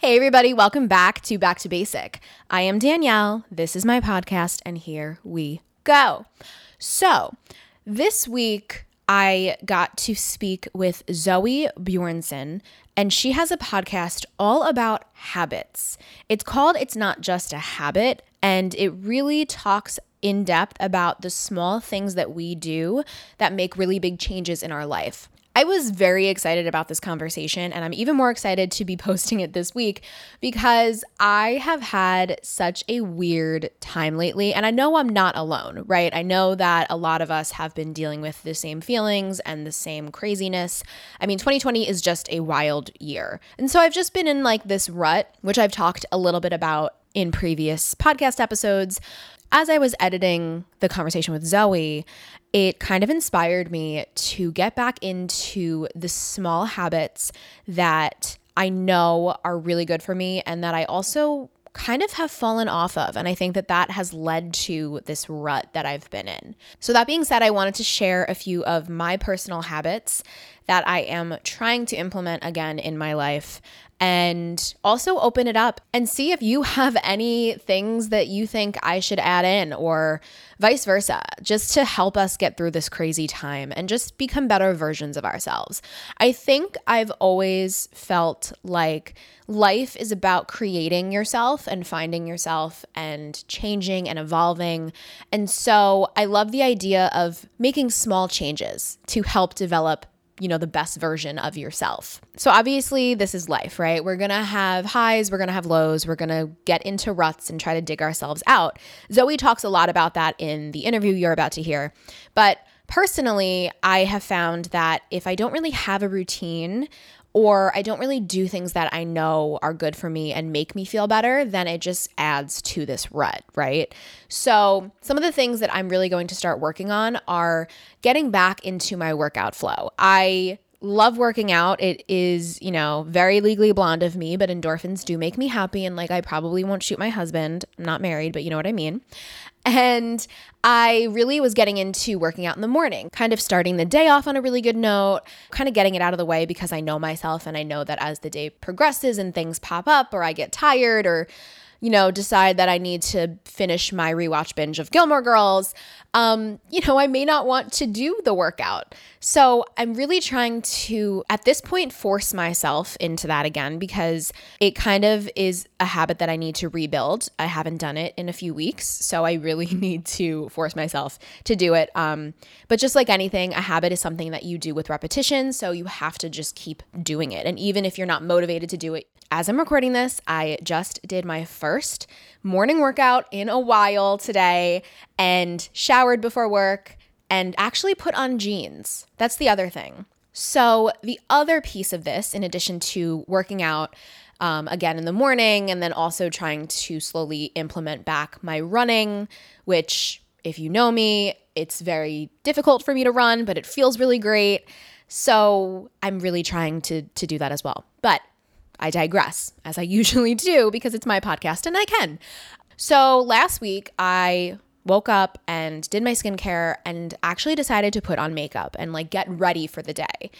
Hey, everybody, welcome back to Back to Basic. I am Danielle. This is my podcast, and here we go. So, this week I got to speak with Zoe Bjornson, and she has a podcast all about habits. It's called It's Not Just a Habit, and it really talks in depth about the small things that we do that make really big changes in our life. I was very excited about this conversation, and I'm even more excited to be posting it this week because I have had such a weird time lately. And I know I'm not alone, right? I know that a lot of us have been dealing with the same feelings and the same craziness. I mean, 2020 is just a wild year. And so I've just been in like this rut, which I've talked a little bit about in previous podcast episodes as I was editing the conversation with Zoe, it kind of inspired me to get back into the small habits that I know are really good for me and that I also kind of have fallen off of. And I think that that has led to this rut that I've been in. So, that being said, I wanted to share a few of my personal habits that I am trying to implement again in my life and also open it up and see if you have any things that you think I should add in or vice versa, just to help us get through this crazy time and just become better versions of ourselves. I think I've always felt like life is about creating yourself and finding yourself and changing and evolving. And so I love the idea of making small changes to help develop you know, the best version of yourself. So obviously, this is life, right? We're going to have highs, we're going to have lows, we're going to get into ruts and try to dig ourselves out. Zoe talks a lot about that in the interview you're about to hear. But personally, I have found that if I don't really have a routine or I don't really do things that I know are good for me and make me feel better, then it just adds to this rut, right? So, some of the things that I'm really going to start working on are getting back into my workout flow. I love working out. It is, you know, very legally blonde of me, but endorphins do make me happy. And like, I probably won't shoot my husband. I'm not married, but you know what I mean. And I really was getting into working out in the morning, kind of starting the day off on a really good note, kind of getting it out of the way because I know myself and I know that as the day progresses and things pop up or I get tired or you know, decide that I need to finish my rewatch binge of Gilmore Girls, um, you know, I may not want to do the workout. So I'm really trying to, at this point, force myself into that again because it kind of is a habit that I need to rebuild. I haven't done it in a few weeks, so I really need to force myself to do it. Um, but just like anything, a habit is something that you do with repetition, so you have to just keep doing it. And even if you're not motivated to do it, as I'm recording this, I just did my first morning workout in a while today and showered before work and actually put on jeans. That's the other thing. So, the other piece of this, in addition to working out um, again in the morning and then also trying to slowly implement back my running, which, if you know me, it's very difficult for me to run, but it feels really great. So, I'm really trying to, to do that as well. But I digress, as I usually do because it's my podcast and I can. So last week, I woke up and did my skincare and actually decided to put on makeup and like get ready for the day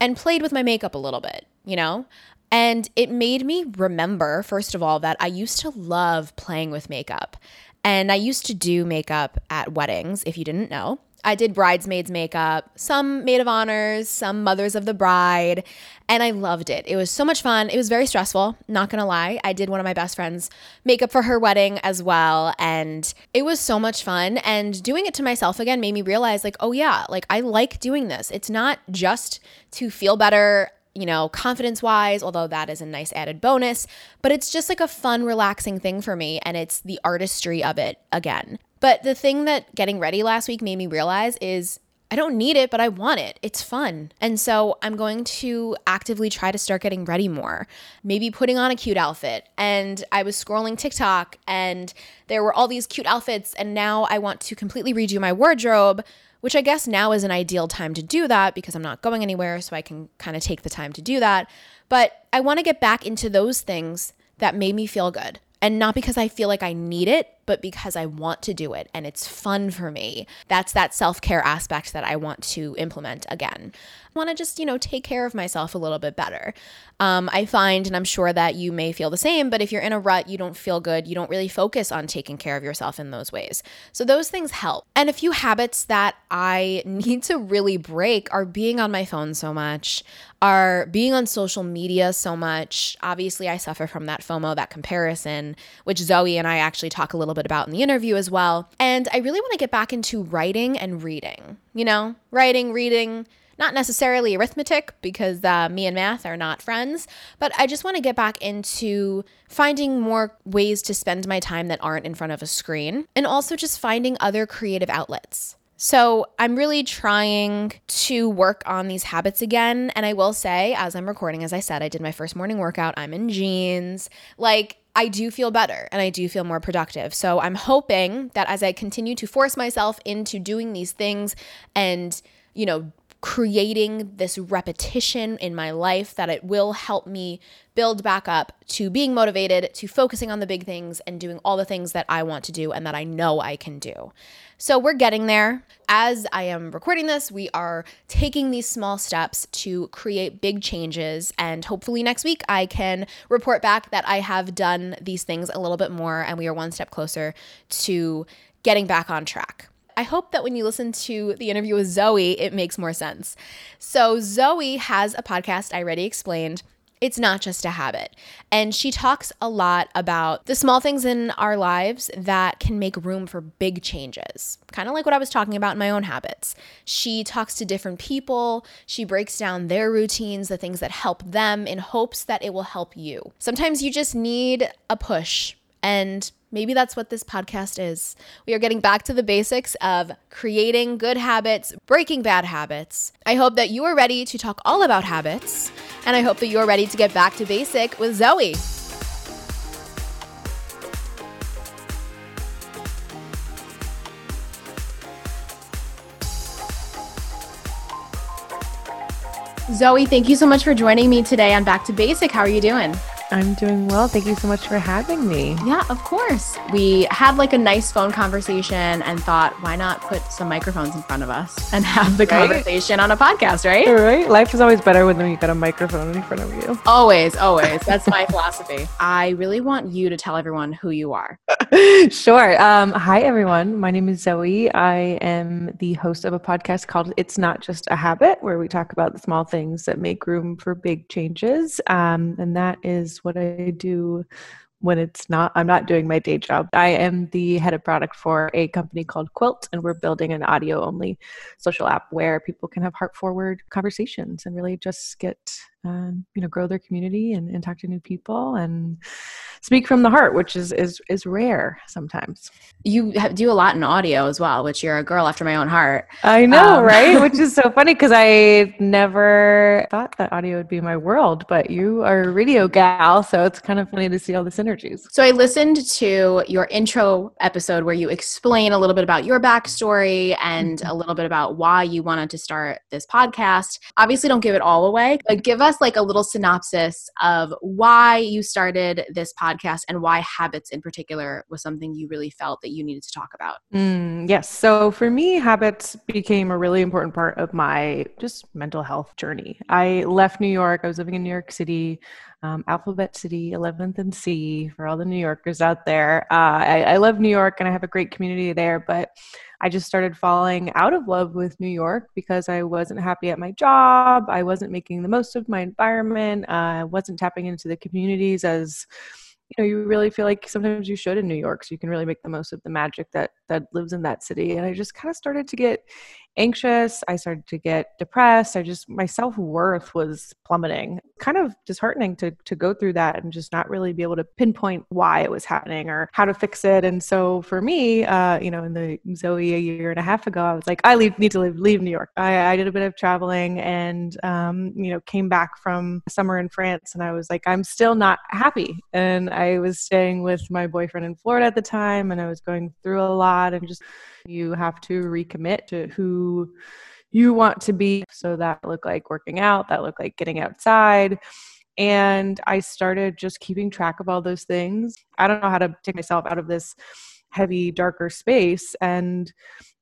and played with my makeup a little bit, you know? And it made me remember, first of all, that I used to love playing with makeup. And I used to do makeup at weddings, if you didn't know. I did bridesmaids makeup, some maid of honors, some mothers of the bride, and I loved it. It was so much fun. It was very stressful, not gonna lie. I did one of my best friends' makeup for her wedding as well, and it was so much fun. And doing it to myself again made me realize, like, oh yeah, like I like doing this. It's not just to feel better you know, confidence wise, although that is a nice added bonus, but it's just like a fun, relaxing thing for me. And it's the artistry of it again. But the thing that getting ready last week made me realize is I don't need it, but I want it. It's fun. And so I'm going to actively try to start getting ready more. Maybe putting on a cute outfit. And I was scrolling TikTok and there were all these cute outfits. And now I want to completely redo my wardrobe, which I guess now is an ideal time to do that because I'm not going anywhere. So I can kind of take the time to do that. But I want to get back into those things that made me feel good. And not because I feel like I need it, but because I want to do it and it's fun for me. That's that self care aspect that I want to implement again. I want to just, you know, take care of myself a little bit better. Um, I find, and I'm sure that you may feel the same, but if you're in a rut, you don't feel good, you don't really focus on taking care of yourself in those ways. So those things help. And a few habits that I need to really break are being on my phone so much, are being on social media so much. Obviously, I suffer from that FOMO, that comparison, which Zoe and I actually talk a little bit about in the interview as well. And I really want to get back into writing and reading, you know, writing, reading not necessarily arithmetic because uh, me and math are not friends, but I just want to get back into finding more ways to spend my time that aren't in front of a screen and also just finding other creative outlets. So, I'm really trying to work on these habits again. And I will say, as I'm recording, as I said, I did my first morning workout. I'm in jeans. Like, I do feel better and I do feel more productive. So, I'm hoping that as I continue to force myself into doing these things and, you know, creating this repetition in my life that it will help me build back up to being motivated, to focusing on the big things and doing all the things that I want to do and that I know I can do. So we're getting there. As I am recording this, we are taking these small steps to create big changes. And hopefully, next week, I can report back that I have done these things a little bit more and we are one step closer to getting back on track. I hope that when you listen to the interview with Zoe, it makes more sense. So, Zoe has a podcast I already explained. It's not just a habit. And she talks a lot about the small things in our lives that can make room for big changes, kind of like what I was talking about in my own habits. She talks to different people, she breaks down their routines, the things that help them, in hopes that it will help you. Sometimes you just need a push. And Maybe that's what this podcast is. We are getting back to the basics of creating good habits, breaking bad habits. I hope that you are ready to talk all about habits, and I hope that you are ready to get back to basic with Zoe. Zoe, thank you so much for joining me today on Back to Basic. How are you doing? I'm doing well. Thank you so much for having me. Yeah, of course. We had like a nice phone conversation and thought, why not put some microphones in front of us and have the right? conversation on a podcast, right? Right. Life is always better when you got a microphone in front of you. Always, always. That's my philosophy. I really want you to tell everyone who you are. sure. Um, hi, everyone. My name is Zoe. I am the host of a podcast called It's Not Just a Habit, where we talk about the small things that make room for big changes. Um, and that is what I do when it's not I'm not doing my day job. I am the head of product for a company called Quilt and we're building an audio only social app where people can have heart forward conversations and really just get um, you know grow their community and, and talk to new people and speak from the heart which is is is rare sometimes. You do a lot in audio as well which you're a girl after my own heart. I know um, right? Which is so funny because i never thought that audio would be my world but you are a radio gal so it's kind of funny to see all the synergies so i listened to your intro episode where you explain a little bit about your backstory and mm-hmm. a little bit about why you wanted to start this podcast. Obviously don't give it all away but give us like a little synopsis of why you started this podcast and why habits in particular was something you really felt that you needed to talk about? Mm, yes. So for me, habits became a really important part of my just mental health journey. I left New York. I was living in New York City. Um, Alphabet City, 11th and C, for all the New Yorkers out there. Uh, I, I love New York and I have a great community there, but I just started falling out of love with New York because I wasn't happy at my job. I wasn't making the most of my environment. Uh, I wasn't tapping into the communities as you know you really feel like sometimes you should in New York, so you can really make the most of the magic that that lives in that city. And I just kind of started to get anxious. I started to get depressed. I just, my self worth was plummeting. Kind of disheartening to, to go through that and just not really be able to pinpoint why it was happening or how to fix it. And so for me, uh, you know, in the Zoe a year and a half ago, I was like, I leave, need to leave, leave New York. I, I did a bit of traveling and, um, you know, came back from summer in France and I was like, I'm still not happy. And I was staying with my boyfriend in Florida at the time and I was going through a lot and just, you have to recommit to who you want to be. So that looked like working out, that looked like getting outside. And I started just keeping track of all those things. I don't know how to take myself out of this heavy, darker space. And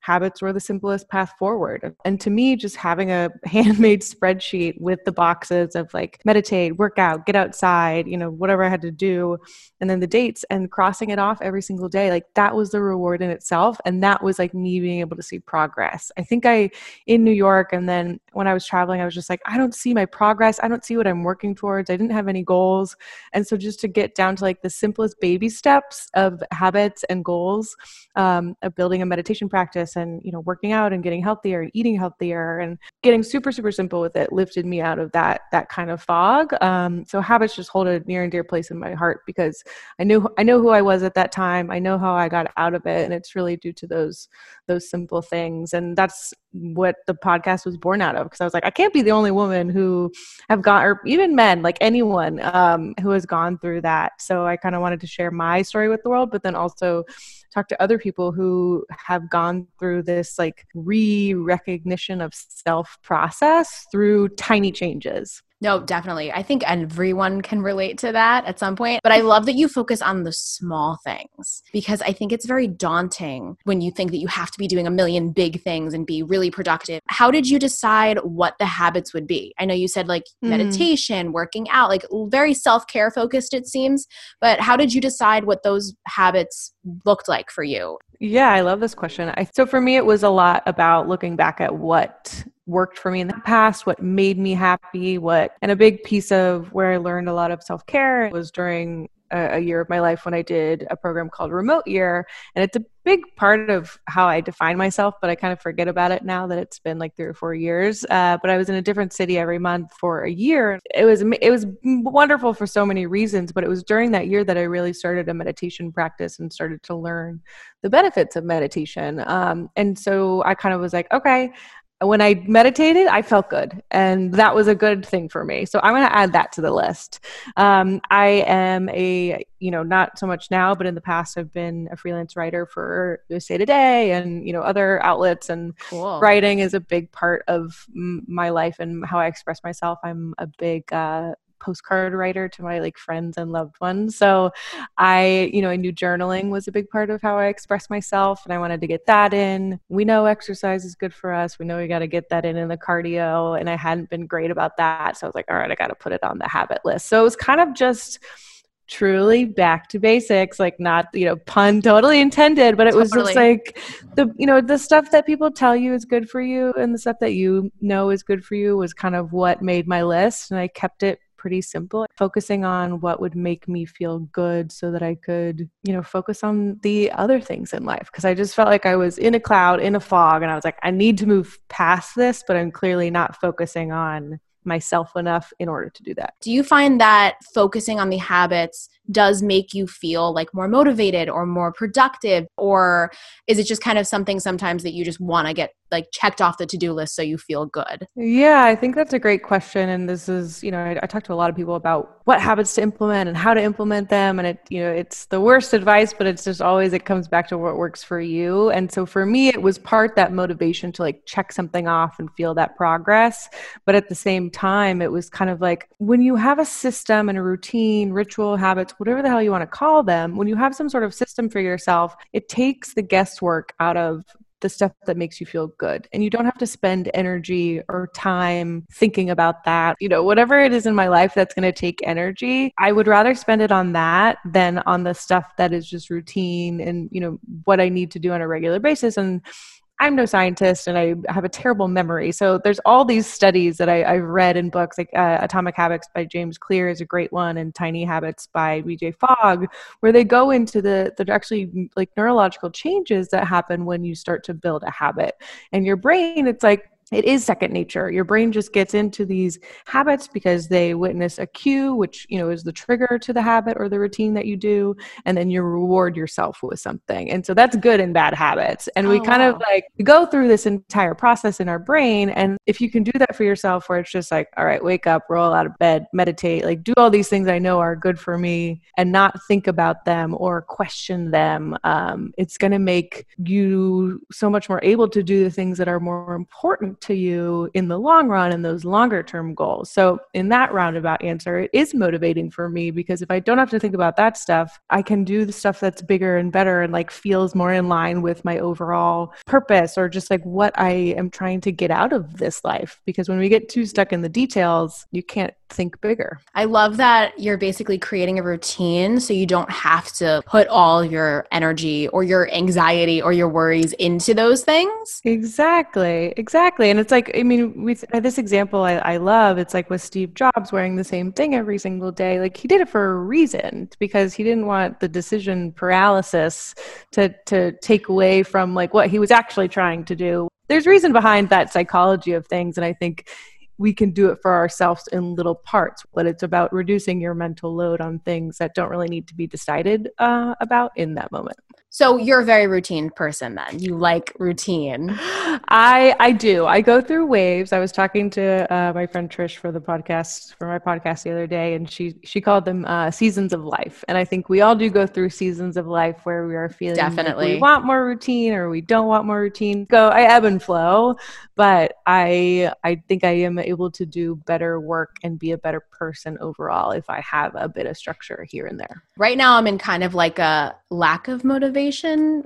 habits were the simplest path forward. And to me, just having a handmade spreadsheet with the boxes of like meditate, work out, get outside, you know, whatever I had to do, and then the dates and crossing it off every single day, like that was the reward in itself. And that was like me being able to see progress. I think I, in New York, and then when I was traveling, I was just like, I don't see my progress. I don't see what I'm working towards. I didn't have any goals. And so just to get down to like the simplest baby steps of habits and goals um, of building a meditation practice and you know working out and getting healthier and eating healthier and getting super super simple with it lifted me out of that that kind of fog. Um, so habits just hold a near and dear place in my heart because i knew i know who i was at that time. I know how i got out of it and it's really due to those those simple things. And that's what the podcast was born out of because i was like i can't be the only woman who have gone or even men like anyone um, who has gone through that. So i kind of wanted to share my story with the world but then also talk to other people who have gone through this like re recognition of self process through tiny changes. No, definitely. I think everyone can relate to that at some point. But I love that you focus on the small things because I think it's very daunting when you think that you have to be doing a million big things and be really productive. How did you decide what the habits would be? I know you said like mm. meditation, working out, like very self care focused, it seems. But how did you decide what those habits looked like for you? Yeah, I love this question. I, so for me, it was a lot about looking back at what worked for me in the past, what made me happy, what, and a big piece of where I learned a lot of self care was during a, year of my life when I did a program called Remote Year. And it's a big part of how I define myself, but I kind of forget about it now that it's been like three or four years. Uh, but I was in a different city every month for a year. It was it was wonderful for so many reasons, but it was during that year that I really started a meditation practice and started to learn the benefits of meditation. Um, and so I kind of was like, okay, when I meditated, I felt good, and that was a good thing for me. So I'm going to add that to the list. Um, I am a, you know, not so much now, but in the past, I've been a freelance writer for USA Today and you know other outlets, and cool. writing is a big part of m- my life and how I express myself. I'm a big uh, postcard writer to my like friends and loved ones. So I, you know, I knew journaling was a big part of how I express myself and I wanted to get that in. We know exercise is good for us. We know we got to get that in in the cardio and I hadn't been great about that. So I was like, all right, I got to put it on the habit list. So it was kind of just truly back to basics like not you know pun totally intended but it totally. was just like the you know the stuff that people tell you is good for you and the stuff that you know is good for you was kind of what made my list and i kept it pretty simple, focusing on what would make me feel good so that I could, you know, focus on the other things in life. Cause I just felt like I was in a cloud, in a fog, and I was like, I need to move past this, but I'm clearly not focusing on myself enough in order to do that. Do you find that focusing on the habits does make you feel like more motivated or more productive or is it just kind of something sometimes that you just want to get like checked off the to-do list so you feel good? Yeah i think that's a great question and this is you know I, I talk to a lot of people about what habits to implement and how to implement them and it you know it's the worst advice but it's just always it comes back to what works for you. And so for me it was part that motivation to like check something off and feel that progress but at the same time it was kind of like when you have a system and a routine ritual habits whatever the hell you want to call them, when you have some sort of system for yourself, it takes the guesswork out of the stuff that makes you feel good. And you don't have to spend energy or time thinking about that. You know, whatever it is in my life that's going to take energy, I would rather spend it on that than on the stuff that is just routine and, you know, what I need to do on a regular basis. And I'm no scientist and I have a terrible memory. So there's all these studies that I, have read in books, like uh, Atomic Habits by James Clear is a great one, and Tiny Habits by BJ Fogg, where they go into the the actually like neurological changes that happen when you start to build a habit. And your brain, it's like it is second nature. Your brain just gets into these habits because they witness a cue which you know is the trigger to the habit or the routine that you do and then you reward yourself with something. And so that's good and bad habits. And oh, we kind wow. of like go through this entire process in our brain and if you can do that for yourself where it's just like all right wake up roll out of bed meditate like do all these things i know are good for me and not think about them or question them um, it's going to make you so much more able to do the things that are more important to you in the long run and those longer term goals. So, in that roundabout answer, it is motivating for me because if I don't have to think about that stuff, I can do the stuff that's bigger and better and like feels more in line with my overall purpose or just like what I am trying to get out of this life. Because when we get too stuck in the details, you can't think bigger. I love that you're basically creating a routine so you don't have to put all your energy or your anxiety or your worries into those things. Exactly. Exactly. And it's like, I mean, with uh, this example I, I love, it's like with Steve Jobs wearing the same thing every single day. Like he did it for a reason because he didn't want the decision paralysis to to take away from like what he was actually trying to do. There's reason behind that psychology of things. And I think we can do it for ourselves in little parts, but it's about reducing your mental load on things that don't really need to be decided uh, about in that moment. So you're a very routine person then. You like routine. I I do. I go through waves. I was talking to uh, my friend Trish for the podcast for my podcast the other day, and she she called them uh, seasons of life. And I think we all do go through seasons of life where we are feeling definitely like we want more routine or we don't want more routine. Go. I ebb and flow, but I I think I am able to do better work and be a better person overall if I have a bit of structure here and there. Right now, I'm in kind of like a lack of motivation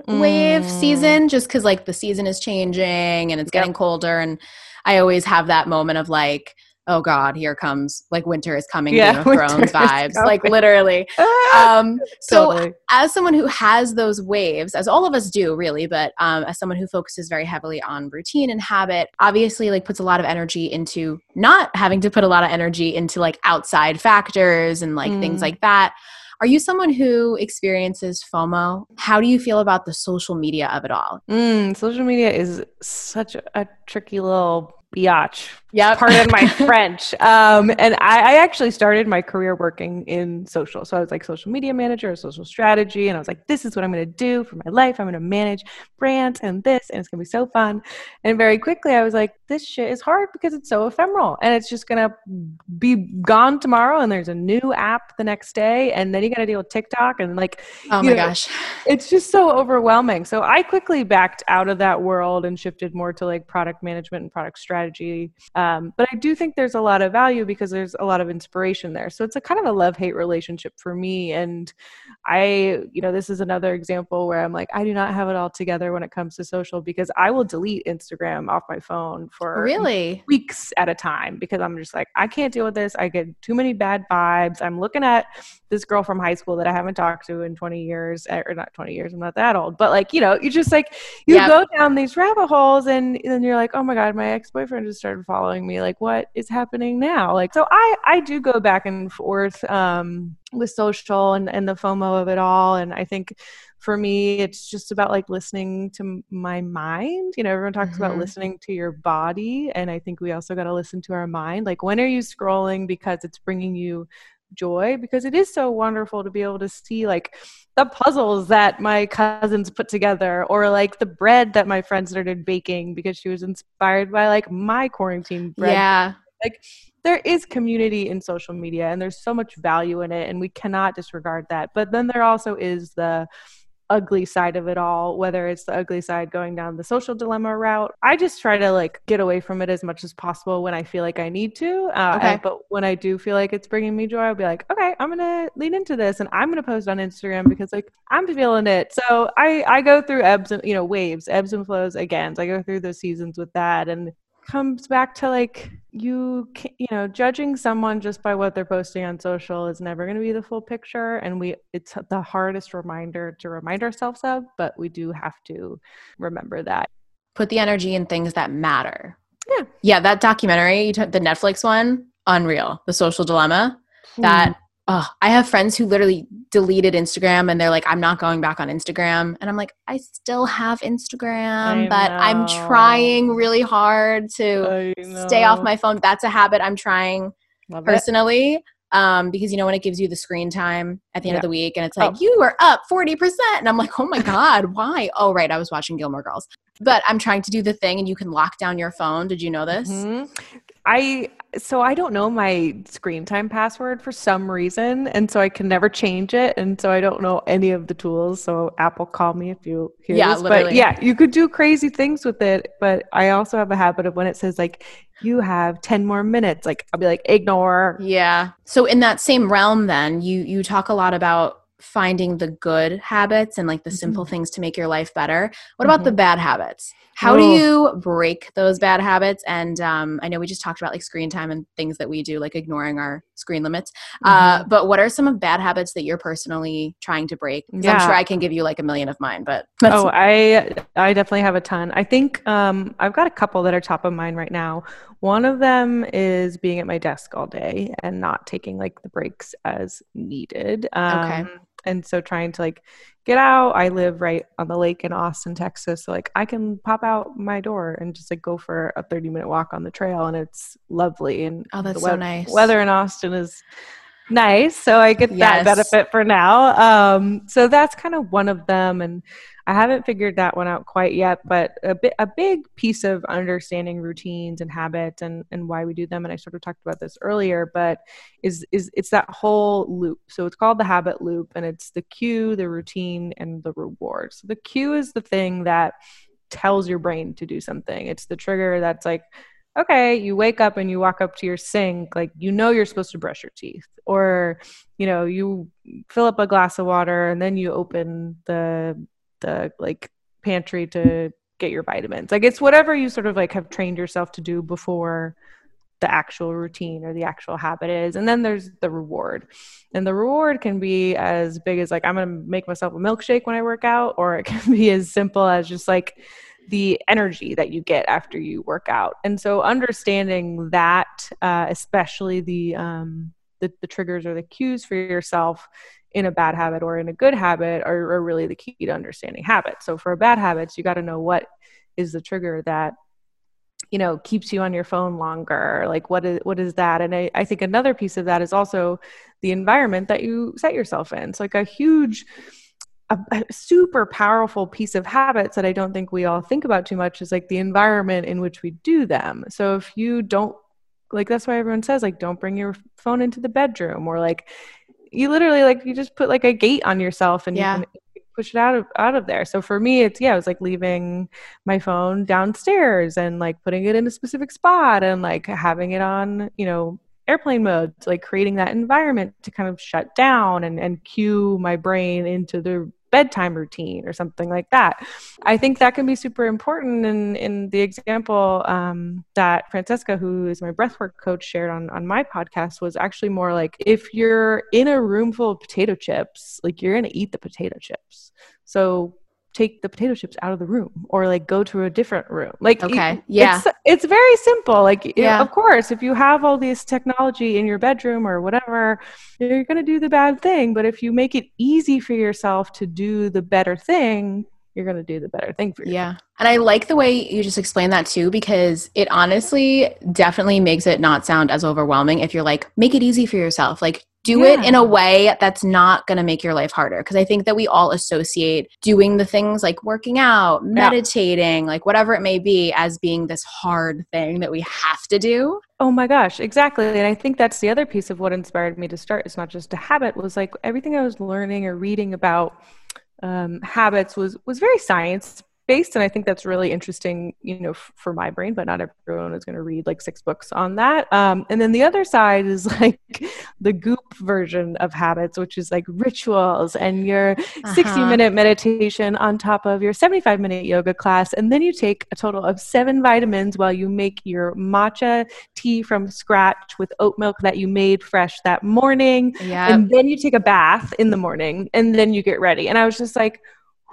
wave mm. season, just because like the season is changing and it's getting yep. colder, and I always have that moment of like oh god here comes like winter is coming yeah, game of thrones vibes like literally um so totally. as someone who has those waves as all of us do really but um as someone who focuses very heavily on routine and habit obviously like puts a lot of energy into not having to put a lot of energy into like outside factors and like mm. things like that are you someone who experiences FOMO? How do you feel about the social media of it all? Mm, social media is such a tricky little biatch. Yeah, pardon my French. Um, and I, I, actually started my career working in social. So I was like social media manager, social strategy, and I was like, this is what I'm going to do for my life. I'm going to manage brands and this, and it's going to be so fun. And very quickly, I was like, this shit is hard because it's so ephemeral, and it's just going to be gone tomorrow. And there's a new app the next day, and then you got to deal with TikTok, and like, oh my know, gosh, it's just so overwhelming. So I quickly backed out of that world and shifted more to like product management and product strategy strategy. Um, but I do think there's a lot of value because there's a lot of inspiration there. So it's a kind of a love hate relationship for me. And I, you know, this is another example where I'm like, I do not have it all together when it comes to social because I will delete Instagram off my phone for really weeks at a time because I'm just like, I can't deal with this. I get too many bad vibes. I'm looking at this girl from high school that I haven't talked to in 20 years, eh, or not 20 years, I'm not that old, but like, you know, you just like, you yep. go down these rabbit holes and then you're like, oh my God, my ex boyfriend just started following me. Like, what is happening now? Like, so I, I do go back and forth um, with social and, and the FOMO of it all. And I think for me, it's just about like listening to my mind. You know, everyone talks mm-hmm. about listening to your body. And I think we also got to listen to our mind. Like, when are you scrolling because it's bringing you joy because it is so wonderful to be able to see like the puzzles that my cousins put together or like the bread that my friend started baking because she was inspired by like my quarantine bread. Yeah. Like there is community in social media and there's so much value in it and we cannot disregard that. But then there also is the ugly side of it all, whether it's the ugly side going down the social dilemma route. I just try to like get away from it as much as possible when I feel like I need to. Uh, okay. And, but when I do feel like it's bringing me joy, I'll be like, okay, I'm gonna lean into this and I'm gonna post on Instagram because like I'm feeling it. So I I go through ebbs and you know waves, ebbs and flows again. So I go through those seasons with that and comes back to like you you know judging someone just by what they're posting on social is never going to be the full picture and we it's the hardest reminder to remind ourselves of but we do have to remember that. Put the energy in things that matter. Yeah. Yeah that documentary the netflix one unreal. The social dilemma. That mm oh, I have friends who literally deleted Instagram and they're like, I'm not going back on Instagram. And I'm like, I still have Instagram, I but know. I'm trying really hard to stay off my phone. That's a habit I'm trying Love personally. It. Um, because you know when it gives you the screen time at the end yeah. of the week and it's like oh. you are up 40% and I'm like, oh my God, why? Oh right, I was watching Gilmore Girls. But I'm trying to do the thing and you can lock down your phone. Did you know this? Mm-hmm. I so I don't know my screen time password for some reason, and so I can never change it, and so I don't know any of the tools. So Apple, call me if you hear Yeah, this. literally. But yeah, you could do crazy things with it. But I also have a habit of when it says like you have ten more minutes, like I'll be like ignore. Yeah. So in that same realm then, you you talk a lot about finding the good habits and like the simple Mm-hmm. things to make your life better. What about the Mhm. bad habits? How do Oh. you break those bad habits? And um, I know we just talked about like screen time and things that we do, like ignoring our screen limits. Uh, Mm-hmm. but what are some of bad habits that you're personally trying to break? 'Cause I'm sure I can give you like a million of mine, but Oh, I I definitely have a ton. I think um, I've got a couple that are top of mind right now. One of them is being at my desk all day and not taking like the breaks as needed. Um, And so trying to like get out. I live right on the lake in Austin, Texas, so like I can pop out my door and just like go for a thirty minute walk on the trail, and it's lovely. And Oh, that's the so nice. Weather in Austin is nice. So i get Yes. that benefit for now. Um so that's kind of one of them and i haven't figured that one out quite yet but a bit a big piece of understanding routines and habits and and why we do them and i sort of talked about this earlier but is is it's that whole loop. So it's called the habit loop and it's the cue the routine and the reward. So the cue is the thing that tells your brain to do something. It's the trigger that's like okay, you wake up and you walk up to your sink, like you know you're supposed to brush your teeth, or you know you fill up a glass of water and then you open the the like pantry to get your vitamins. Like it's whatever you sort of like have trained yourself to do before the actual routine or the actual habit is. And then there's the reward. And the reward can be as big as like I'm going to make myself a milkshake when I work out or it can be as simple as just like the energy that you get after you work out. And so understanding that, uh, especially the, um, the the triggers or the cues for yourself in a bad habit or in a good habit are, are really the key to understanding habits. So for a bad habits, you got to know what is the trigger that you know keeps you on your phone longer like what is what is that and I, I think another piece of that is also the environment that you set yourself in it's like a huge a, a super powerful piece of habits that I don't think we all think about too much is like the environment in which we do them. So if you don't like that's why everyone says like don't bring your phone into the bedroom or like you literally like you just put like a gate on yourself and Yeah. you can push it out of out of there. So for me it's yeah, it was like leaving my phone downstairs and like putting it in a specific spot and like having it on, you know, airplane mode like creating that environment to kind of shut down and, and cue my brain into the bedtime routine or something like that. I think that can be super important. And in the example um, that Francesca, who is my breathwork coach, shared on, on my podcast was actually more like if you're in a room full of potato chips, like you're going to eat the potato chips. So take the potato chips out of the room or like go to a different room. Like Okay, it- yeah. It's, it's very simple. Like yeah. Yeah. of course, if you have all this technology in your bedroom or whatever, you're going to do the bad thing, but if you make it easy for yourself to do the better thing, you're going to do the better thing for yourself. Yeah. And I like the way you just explained that too, because it honestly definitely makes it not sound as overwhelming if you're like, make it easy for yourself. Like, do it in a way that's not going to make your life harder. Because I think that we all associate doing the things like working out, meditating, like whatever it may be, as being this hard thing that we have to do. Oh my gosh, exactly. And I think that's the other piece of what inspired me to start. It's not just a habit, was like everything I was learning or reading about um, habits was was very science based and i think that's really interesting you know f- for my brain but not everyone is going to read like six books on that um, and then the other side is like the goop version of habits which is like rituals and your 60 Uh-huh. minute meditation on top of your 75 minute yoga class and then you take a total of seven vitamins while you make your matcha tea from scratch with oat milk that you made fresh that morning Yeah. and then you take a bath in the morning and then you get ready and i was just like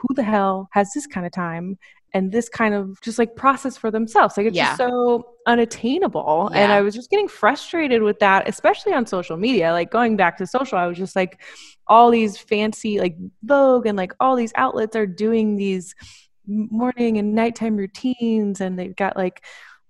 who the hell has this kind of time and this kind of just like process for themselves? Like it's Yeah. just so unattainable. And i was just getting frustrated with that especially on social media. Like going back to social i was just like all these fancy like vogue and like all these outlets are doing these morning and nighttime routines and they've got like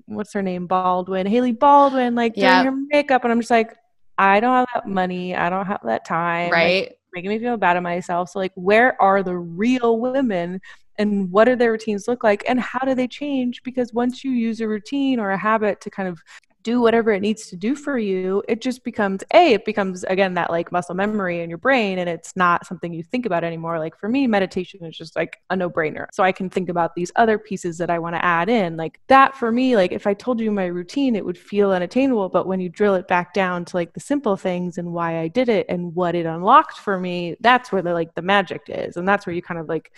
what's her name? Baldwin hailey baldwin like doing Yep. her makeup. And i'm just like i don't have that money. I don't have that time. Like, right. Making me feel bad at myself. So, like, where are the real women and what do their routines look like and how do they change? Because once you use a routine or a habit to kind of do whatever it needs to do for you, it just becomes a it becomes again that like muscle memory in your brain and it's not something you think about anymore. Like for me, meditation is just like a no-brainer. So I can think about these other pieces that I want to add in. Like that for me, like if I told you my routine, it would feel unattainable. But when you drill it back down to like the simple things and why I did it and what it unlocked for me, that's where the like the magic is. And that's where you kind of like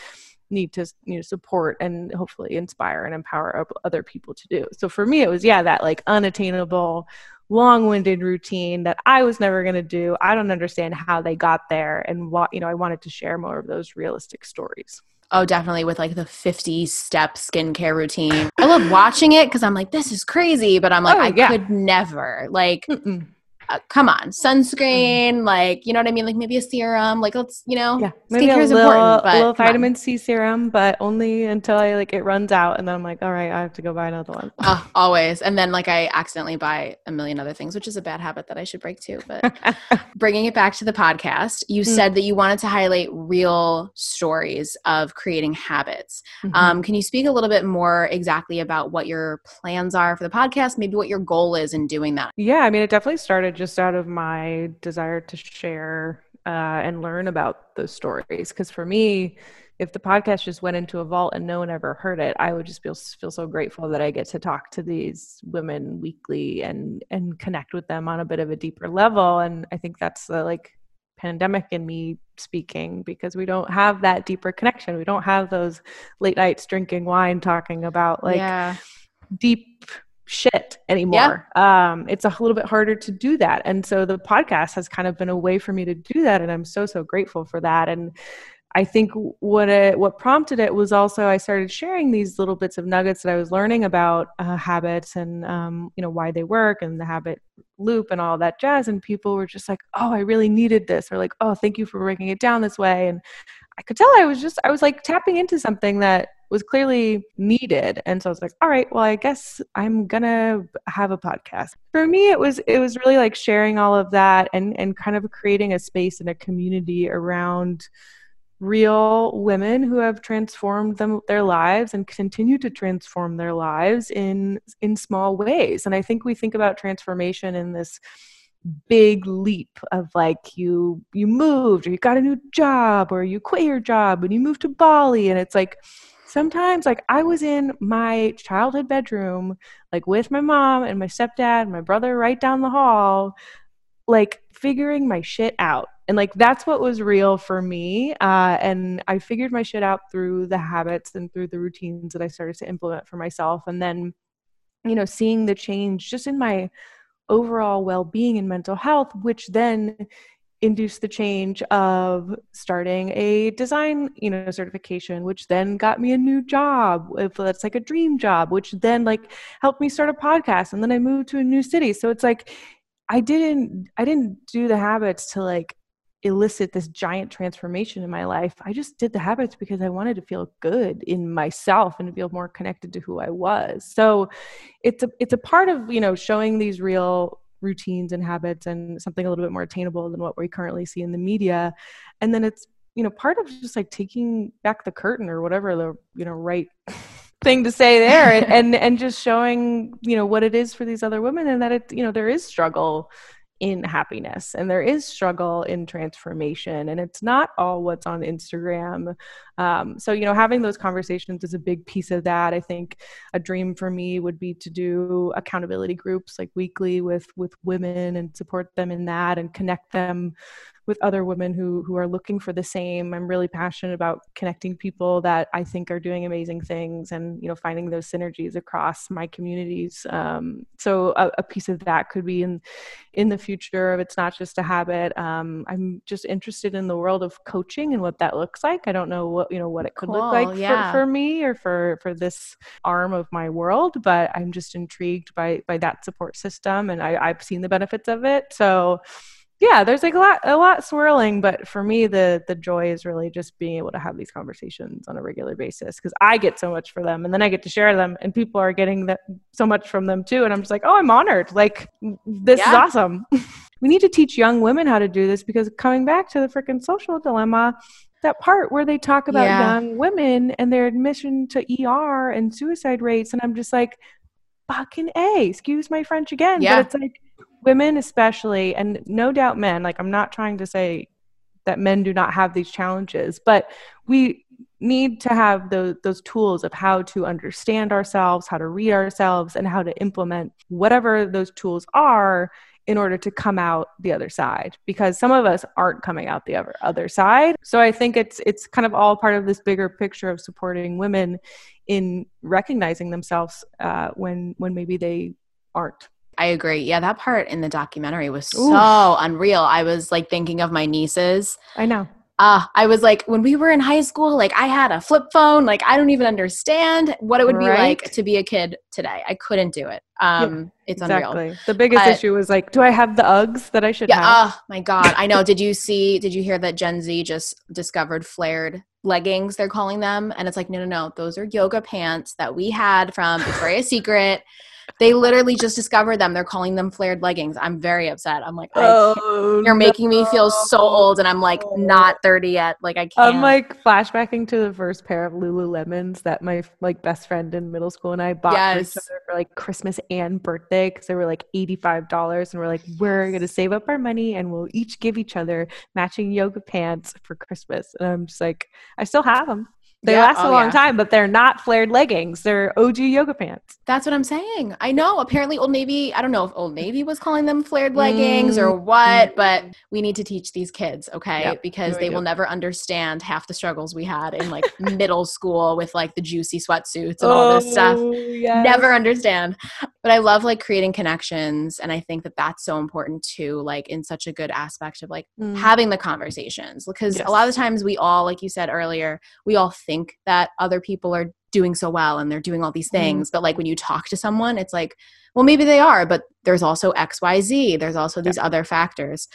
need to you know support and hopefully inspire and empower other people to do so for me it was yeah that like unattainable long-winded routine that i was never going to do i don't understand how they got there and what you know i wanted to share more of those realistic stories Oh, definitely with like the 50 step skincare routine. I love watching it because I'm like, this is crazy, but I'm like, oh, I yeah. could never. Like, Mm-mm uh, come on, sunscreen, mm. like you know what I mean, like maybe a serum, like let's you know, yeah, maybe a little, important, but a little vitamin on. C serum, but only until I like it runs out, and then I'm like, all right, I have to go buy another one. Uh, always, and then like I accidentally buy a million other things, which is a bad habit that I should break too. But bringing it back to the podcast, you mm. said that you wanted to highlight real stories of creating habits. Mm-hmm. Um, can you speak a little bit more exactly about what your plans are for the podcast? Maybe what your goal is in doing that? Yeah, I mean, it definitely started just out of my desire to share uh, and learn about those stories. Because for me, if the podcast just went into a vault and no one ever heard it, I would just feel feel so grateful that I get to talk to these women weekly and and connect with them on a bit of a deeper level. And I think that's the like pandemic in me speaking because we don't have that deeper connection. We don't have those late nights drinking wine talking about like yeah. deep shit anymore. Yeah. Um, it's a little bit harder to do that. And so the podcast has kind of been a way for me to do that. And I'm so, so grateful for that. And I think what it, what prompted it was also I started sharing these little bits of nuggets that I was learning about uh, habits and um, you know why they work and the habit loop and all that jazz. And people were just like, "Oh, I really needed this," or like, "Oh, thank you for breaking it down this way." And I could tell I was just I was like tapping into something that was clearly needed. And so i was like all right well i guess i'm gonna have a podcast. For me it was it was really like sharing all of that and and kind of creating a space and a community around real women who have transformed them their lives and continue to transform their lives in in small ways. And i think we think about transformation in this big leap of like you you moved or you got a new job or you quit your job and you moved to Bali. And it's like sometimes like I was in my childhood bedroom, like with my mom and my stepdad and my brother right down the hall, like figuring my shit out. And like that's what was real for me. Uh, and I figured my shit out through the habits and through the routines that I started to implement for myself. And then, you know, seeing the change just in my overall well being and mental health, which then induced the change of starting a design you know certification which then got me a new job if that's like a dream job which then like helped me start a podcast and then i moved to a new city. So it's like i didn't i didn't do the habits to like elicit this giant transformation in my life. I just did the habits because i wanted to feel good in myself and to feel more connected to who i was. So it's a it's a part of you know showing these real routines and habits and something a little bit more attainable than what we currently see in the media. And then it's you know part of just like taking back the curtain or whatever the you know right thing to say there and, and and just showing you know what it is for these other women and that it you know there is struggle in happiness and there is struggle in transformation and it's not all what's on instagram. Um, so you know having those conversations is a big piece of that. I think a dream for me would be to do accountability groups like weekly with with women and support them in that and connect them with other women who who are looking for the same. I'm really passionate about connecting people that I think are doing amazing things, and you know, finding those synergies across my communities. Um, so a, a, piece of that could be in in the future. If it's not just a habit, um, I'm just interested in the world of coaching and what that looks like. I don't know what you know what it could cool, look like yeah. for, for me or for for this arm of my world, but I'm just intrigued by by that support system, and I, I've seen the benefits of it. So yeah there's like a lot a lot swirling but for me the the joy is really just being able to have these conversations on a regular basis because i get so much for them and then i get to share them and people are getting that so much from them too and i'm just like oh i'm honored like this yeah. is awesome we need to teach young women how to do this because coming back to the freaking social dilemma that part where they talk about yeah. young women and their admission to er and suicide rates and i'm just like fucking A, excuse my French again. Yeah. But it's like women especially, and no doubt men, like I'm not trying to say that men do not have these challenges, but we need to have those those tools of how to understand ourselves, how to read ourselves, and how to implement whatever those tools are in order to come out the other side because some of us aren't coming out the other other side. So i think it's it's kind of all part of this bigger picture of supporting women in recognizing themselves uh, when when maybe they aren't I agree. Yeah, that part in the documentary was Oof. so unreal. I was like thinking of my nieces. i know Uh, I was like, when we were in high school, like I had a flip phone. Like I don't even understand what it would be like to be a kid today. I couldn't do it. Um, it's unreal. exactly the biggest But- issue was like do i have the uggs that i should Yeah. have Oh my God. I know. Did you see, did you hear that Gen Z just discovered flared leggings? They're calling them. And it's like, no, no, no. Those are yoga pants that we had from Victoria's Secret. They literally just discovered them. They're calling them flared leggings. I'm very upset. I'm like, oh, you're making me feel so old. And I'm like, not 30 yet. Like, I can't. I'm like flashbacking to the first pair of Lululemons that my like best friend in middle school and I bought for each Yes. other for like Christmas and birthday because they were like eighty five dollars and we're like we're gonna save up our money and we'll each give each other matching yoga pants for Christmas and I'm just like I still have them. They Yeah, last oh, a long yeah. time, but they're not flared leggings. They're OG yoga pants. That's what I'm saying. I know. Apparently, Old Navy, I don't know if Old Navy was calling them flared leggings or what, but we need to teach these kids, okay? Yep, because we they will never understand half the struggles we had in like middle school with like the juicy sweatsuits and all this stuff. Oh, yes. Never understand. But I love like creating connections. And I think that that's so important too, like in such a good aspect of like Mm. having the conversations because a lot of the times we all like you said earlier we all think that other people are doing so well and they're doing all these Mhm. things but like when you talk to someone it's like well maybe they are but there's also xyz there's also these other factors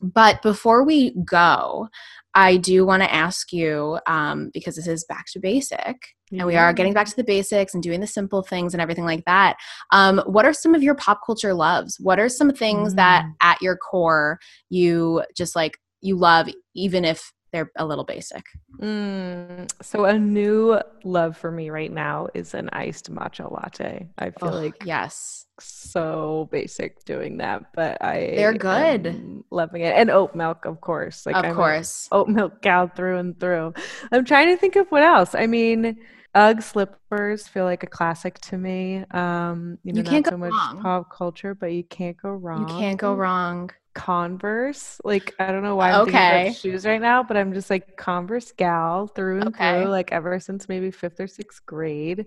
but before we go i do want to ask you um, because this is back to basic and we are getting back to the basics and doing the simple things and everything like that. Um, what are some of your pop culture loves? What are some things that Mm. at your core you just like you love, even if they're a little basic? Mm, so a new love for me right now is an iced matcha latte. I feel Oh, like yes, so basic doing that, but I They're good. loving it. And oat milk, of course. Like of I'm course. oat milk gal through and through. I'm trying to think of what else. I mean, UGG slippers feel like a classic to me. Um, you know, You can't not go so much wrong. pop culture, but you can't go wrong. You can't go wrong. Converse. Like I don't know why I'm thinking Okay. about shoes right now, but I'm just like Converse gal through and Okay. through, like ever since maybe fifth or sixth grade.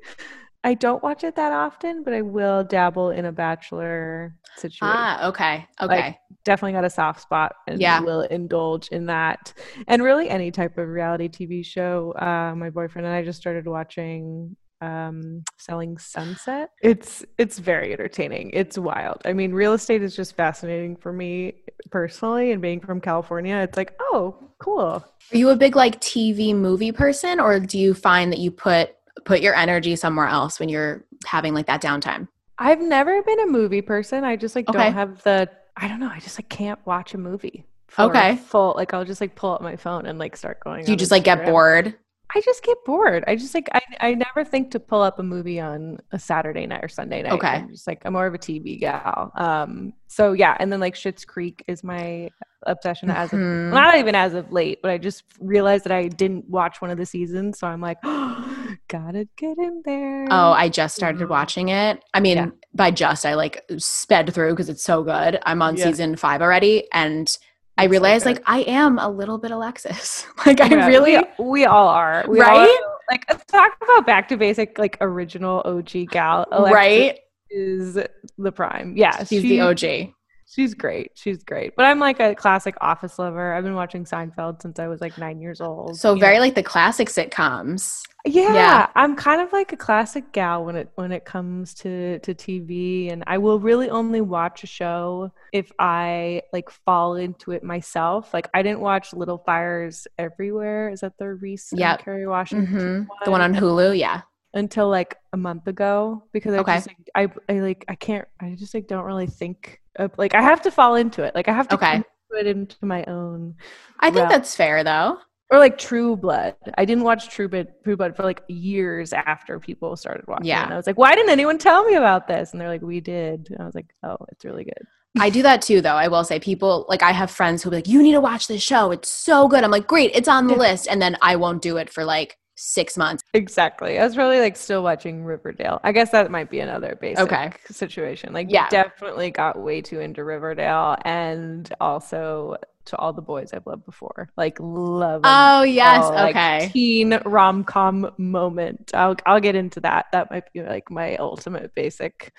I don't watch it that often, but I will dabble in a bachelor situation. Ah, okay, okay. Like, Definitely got a soft spot and Yeah. will indulge in that. And really any type of reality TV show. Uh, my boyfriend and I just started watching um selling sunset it's it's very entertaining it's wild i mean real estate is just fascinating for me personally and being from california it's like oh cool Are you a big like TV movie person, or do you find that you put put your energy somewhere else when you're having like that downtime? i've never been a movie person i just like Okay. don't have the i don't know i just like can't watch a movie for Okay. full like i'll just like pull up my phone and like start going you just like get bored? I just get bored. I just like I I never think to pull up a movie on a Saturday night or Sunday night. Okay. I'm just like I'm more of a TV gal. Um so yeah, and then like Schitt's Creek is my obsession as of Mhm. not even as of late, but I just realized that I didn't watch one of the seasons, so I'm like, gotta get in there. Oh, I just started Mhm. watching it. I mean, Yeah. by just, I like sped through because it's so good. I'm on Yeah. season five already, and I so realized like I am a little bit Alexis. like I Yeah, really, we, we all are. We all Right? are. like talk about back to basic like original OG gal. Alexis right? is the prime. Yeah, She's she- the OG. She's great. She's great. But I'm like a classic office lover. I've been watching Seinfeld since I was like nine years old. So very know. like the classic sitcoms. yeah, yeah. I'm kind of like a classic gal when it when it comes to to TV, and I will really only watch a show if I like fall into it myself. Like I didn't watch Little Fires Everywhere. Is that the Reese Yep. Kerry Washington? hmm The one on Hulu, yeah. Until like a month ago because I Okay. just like I, I like I can't I just like don't really think of like I have to fall into it like I have to Okay. put it into my own I think Well- that's fair though. or like True Blood. I didn't watch True Blood, True Blood for like years after people started watching. Yeah. it. And I was like, why didn't anyone tell me about this? And they're like, we did. And I was like, oh, it's really good. I do that too, though. I will say, people like I have friends who'll be like, "You need to watch this show. It's so good." I'm like, "Great, it's on the Yeah. list," and then I won't do it for like six months. Exactly. I was probably like still watching Riverdale. I guess that might be another basic Okay. situation. Like, Yeah. definitely got way too into Riverdale and also to all the boys I've loved before. Like, love. Oh yes, all, like, okay. teen rom com moment. I'll I'll get into that. That might be like my ultimate basic.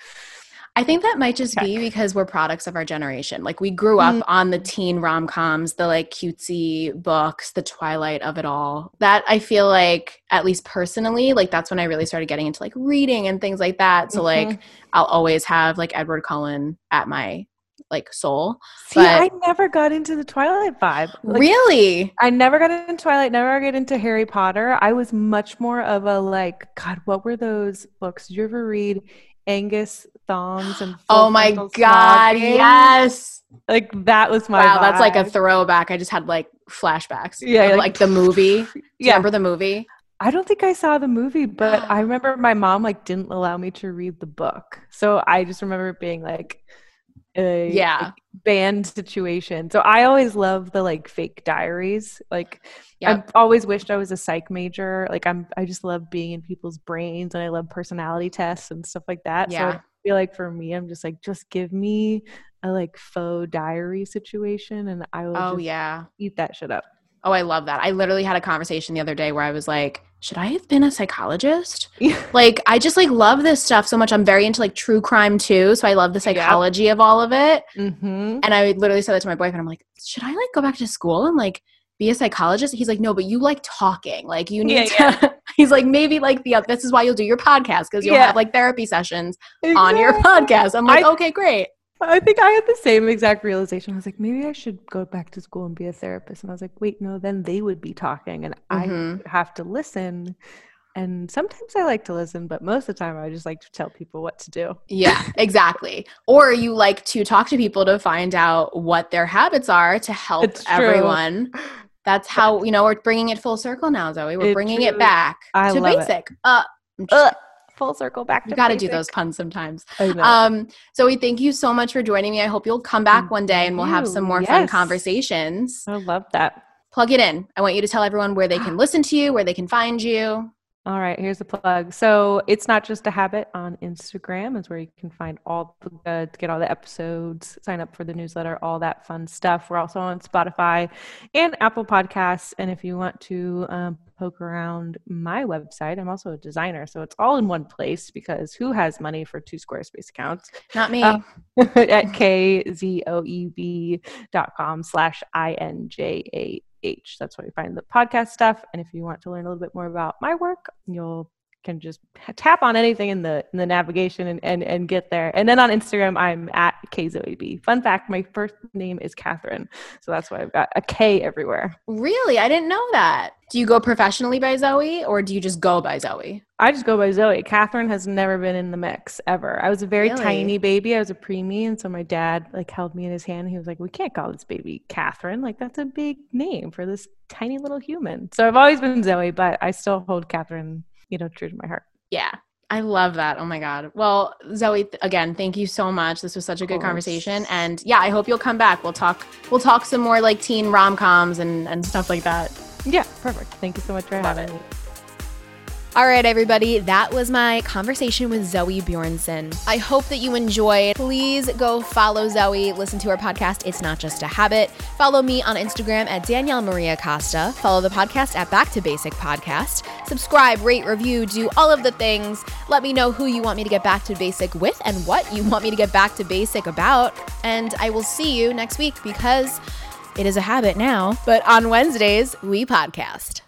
I think that might just be because we're products of our generation. Like we grew up Mm. on the teen rom coms, the like cutesy books, the twilight of it all. That I feel like, at least personally, like that's when I really started getting into like reading and things like that. So like Mhm. I'll always have like Edward Cullen at my like soul. See, but- I never got into the Twilight vibe. Like, really? I never got into Twilight, never got into Harry Potter. I was much more of a like, God, what were those books? Did you ever read Angus Thongs and Oh my god, Snogging? yes. Like that was my wow, that's like a throwback. I just had like flashbacks. Yeah, like- like, the movie. Yeah. remember the movie? I don't think I saw the movie, but I remember my mom like didn't allow me to read the book. So I just remember being like a Yeah. band situation. So I always love the like fake diaries. Like Yep. I've always wished I was a psych major. Like I'm I just love being in people's brains and I love personality tests and stuff like that. So I feel like for me I'm just like just give me a like faux diary situation and I will Oh just yeah. eat that shit up. Oh, I love that. I literally had a conversation the other day where I was like, should I have been a psychologist? Like, I just like love this stuff so much. I'm very into like true crime too. So I love the psychology of all of it. mm-hmm. And I literally said that to my boyfriend. I'm like, should I like go back to school and like be a psychologist? He's like, no, but you like talking. Like you need Yeah, to. He's like, maybe like the this is why you'll do your podcast because you'll Yeah. have like therapy sessions on your podcast. I'm like, I- okay, great. I think I had the same exact realization. I was like, maybe I should go back to school and be a therapist. And I was like, wait, no, then they would be talking and Mhm. I have to listen. And sometimes I like to listen, but most of the time I just like to tell people what to do. Yeah, exactly. Or you like to talk to people to find out what their habits are to help everyone. That's how you know we're bringing it full circle now, Zoe. We're bringing it back I to love it. basic. Uh, Ugh, full circle back to you got to do those puns sometimes. I know. Um, Zoe, thank you so much for joining me. I hope you'll come back Thank one day and we'll have some you. more fun conversations. I love that. Plug it in. I want you to tell everyone where they can listen to you, where they can find you. All right, here's the plug. So it's not just a habit on Instagram is where you can find all the uh, get all the episodes, sign up for the newsletter, all that fun stuff. We're also on Spotify and Apple Podcasts. And if you want to um, poke around my website, I'm also a designer, so it's all in one place because who has money for two Squarespace accounts? Not me. Uh, at kzoeb.com slash injah that's where you find the podcast stuff. And if you want to learn a little bit more about my work you'll can just tap on anything in the in the navigation and, and and get there and then on instagram i'm at kzoeb fun fact my first name is catherine so that's why i've got a k everywhere really? I didn't know that. Do you go professionally by Zoe or do you just go by Zoe? I just go by Zoe. Catherine has never been in the mix ever. I was a very Really? tiny baby. I was a preemie, and so my dad like held me in his hand. He was like, "We can't call this baby Catherine. Like that's a big name for this tiny little human." So I've always been Zoe, but I still hold Catherine, you know, true to my heart. Yeah. I love that. Oh my God. Well, Zoe, th- again, thank you so much. This was such a good conversation. And yeah, I hope you'll come back. We'll talk, we'll talk some more like teen rom coms and, and stuff like that. Yeah, perfect. Thank you so much for Love having it. me. All right, everybody, that was my conversation with Zoe Bjornson. I hope that you enjoyed. Please go follow Zoe, listen to her podcast, It's Not Just a Habit. Follow me on Instagram at Danielle Maria Costa. Follow the podcast at Back to Basic Podcast. Subscribe, rate, review, do all of the things. Let me know who you want me to get back to basic with and what you want me to get back to basic about. And I will see you next week because it is a habit now. But on Wednesdays, we podcast.